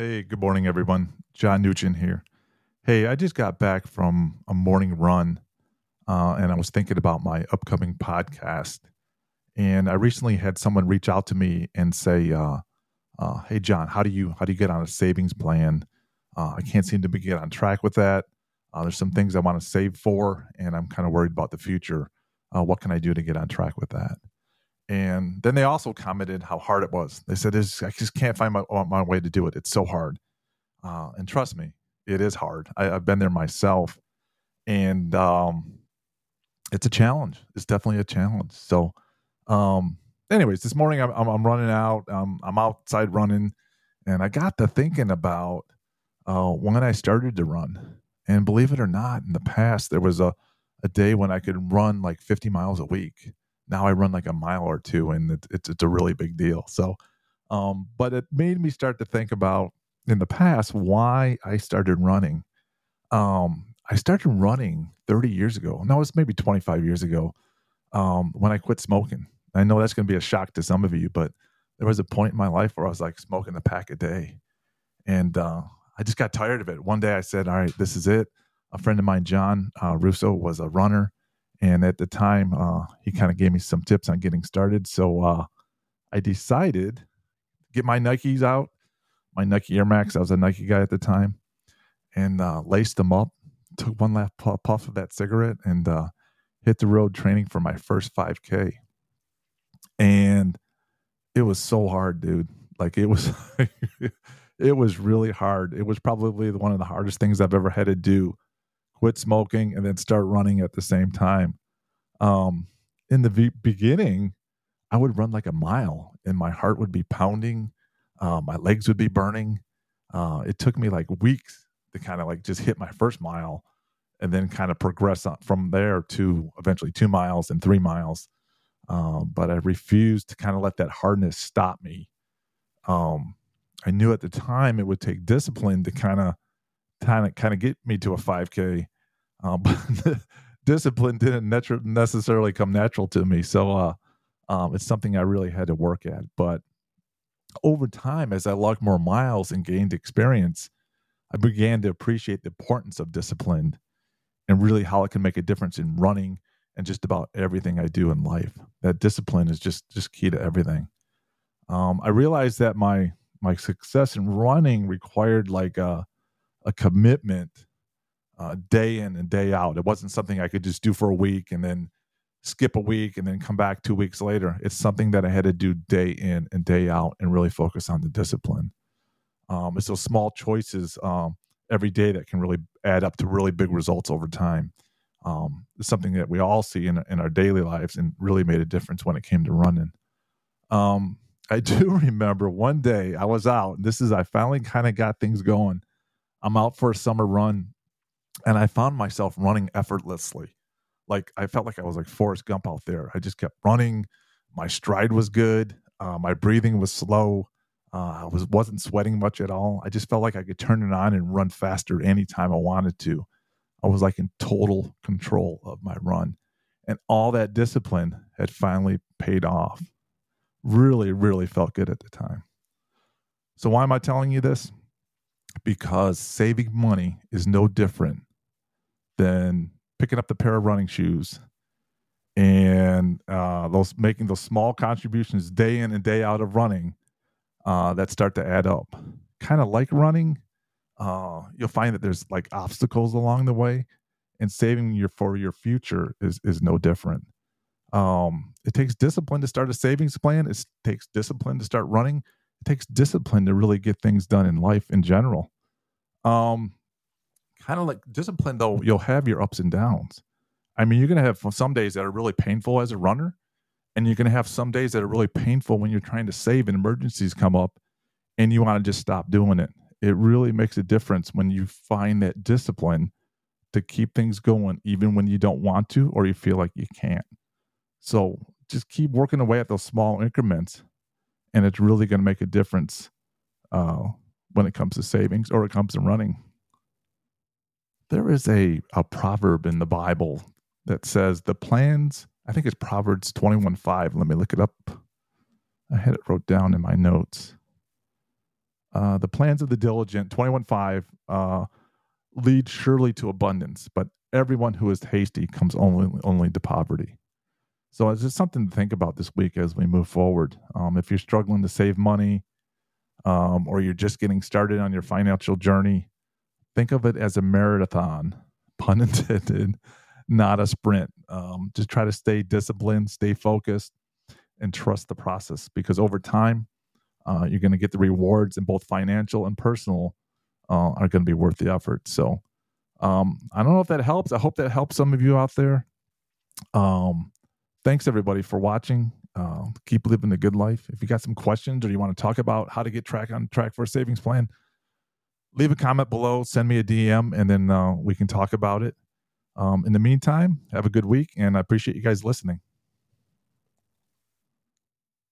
Hey, good morning, everyone. John Nugent here. Hey, I just got back from a morning run uh, and I was thinking about my upcoming podcast. And I recently had someone reach out to me and say, uh, uh, "Hey, John, how do you how do you get on a savings plan? Uh, I can't seem to get on track with that. Uh, there's some things I want to save for, and I'm kind of worried about the future. Uh, what can I do to get on track with that?" And then they also commented how hard it was. They said, I just can't find my, my way to do it. It's so hard. Uh, and trust me, it is hard. I, have been there myself. And um, it's a challenge. It's definitely a challenge. So, um, anyways, this morning I'm, I'm, I'm running out. Um, I'm outside running. And I got to thinking about uh, when I started to run. And believe it or not, in the past, there was a, a day when I could run like 50 miles a week now I run like a mile or two, and it, it's it's a really big deal. So, um, but it made me start to think about in the past why I started running. Um, I started running 30 years ago. No, it's maybe 25 years ago um, when I quit smoking. I know that's going to be a shock to some of you, but there was a point in my life where I was like smoking a pack a day, and uh, I just got tired of it. One day I said, "All right, this is it." A friend of mine, John uh, Russo, was a runner and at the time, uh, he kind of gave me some tips on getting started. So uh, I decided to get my Nikes out, my Nike Air Max. I was a Nike guy at the time, and uh, laced them up. Took one last puff of that cigarette and uh, hit the road training for my first 5K. And it was so hard, dude. Like it was, it was really hard. It was probably one of the hardest things I've ever had to do quit smoking, and then start running at the same time. Um, in the v- beginning, I would run like a mile, and my heart would be pounding, uh, my legs would be burning. Uh, it took me like weeks to kind of like just hit my first mile, and then kind of progress from there to eventually two miles and three miles. Um, but I refused to kind of let that hardness stop me. Um, I knew at the time it would take discipline to kind of kind of kind of get me to a 5K. Um, but discipline didn't necessarily come natural to me. So uh, um, it's something I really had to work at. But over time, as I logged more miles and gained experience, I began to appreciate the importance of discipline and really how it can make a difference in running and just about everything I do in life. That discipline is just just key to everything. Um, I realized that my my success in running required like a a commitment uh, day in and day out. It wasn't something I could just do for a week and then skip a week and then come back two weeks later. It's something that I had to do day in and day out and really focus on the discipline. Um, it's those small choices um, every day that can really add up to really big results over time. Um, it's something that we all see in, in our daily lives and really made a difference when it came to running. Um, I do remember one day I was out. This is I finally kind of got things going. I'm out for a summer run and I found myself running effortlessly. Like I felt like I was like Forrest Gump out there. I just kept running. My stride was good. Uh, my breathing was slow. Uh, I was wasn't sweating much at all. I just felt like I could turn it on and run faster anytime I wanted to. I was like in total control of my run, and all that discipline had finally paid off. Really, really felt good at the time. So why am I telling you this? Because saving money is no different than picking up the pair of running shoes and uh, those making those small contributions day in and day out of running uh, that start to add up. Kind of like running, uh, you'll find that there's like obstacles along the way, and saving your for your future is is no different. Um, it takes discipline to start a savings plan. It takes discipline to start running it takes discipline to really get things done in life in general. Um, kind of like discipline though, you'll have your ups and downs. I mean, you're gonna have some days that are really painful as a runner, and you're gonna have some days that are really painful when you're trying to save and emergencies come up, and you want to just stop doing it. It really makes a difference when you find that discipline to keep things going, even when you don't want to or you feel like you can't. So just keep working away at those small increments and it's really going to make a difference uh, when it comes to savings or it comes to running. There is a, a proverb in the Bible that says the plans, I think it's Proverbs 21 5. Let me look it up. I had it wrote down in my notes. Uh, the plans of the diligent, 21.5, uh, lead surely to abundance, but everyone who is hasty comes only only to poverty. So it's just something to think about this week as we move forward. Um, if you're struggling to save money, um, or you're just getting started on your financial journey, think of it as a marathon, pun intended, not a sprint. Um, just try to stay disciplined, stay focused, and trust the process because over time, uh, you're going to get the rewards, and both financial and personal uh, are going to be worth the effort. So, um, I don't know if that helps. I hope that helps some of you out there. Um, thanks everybody for watching. Uh, keep living the good life. If you got some questions or you want to talk about how to get track on track for a savings plan, leave a comment below, send me a DM, and then uh, we can talk about it. Um, in the meantime, have a good week, and I appreciate you guys listening.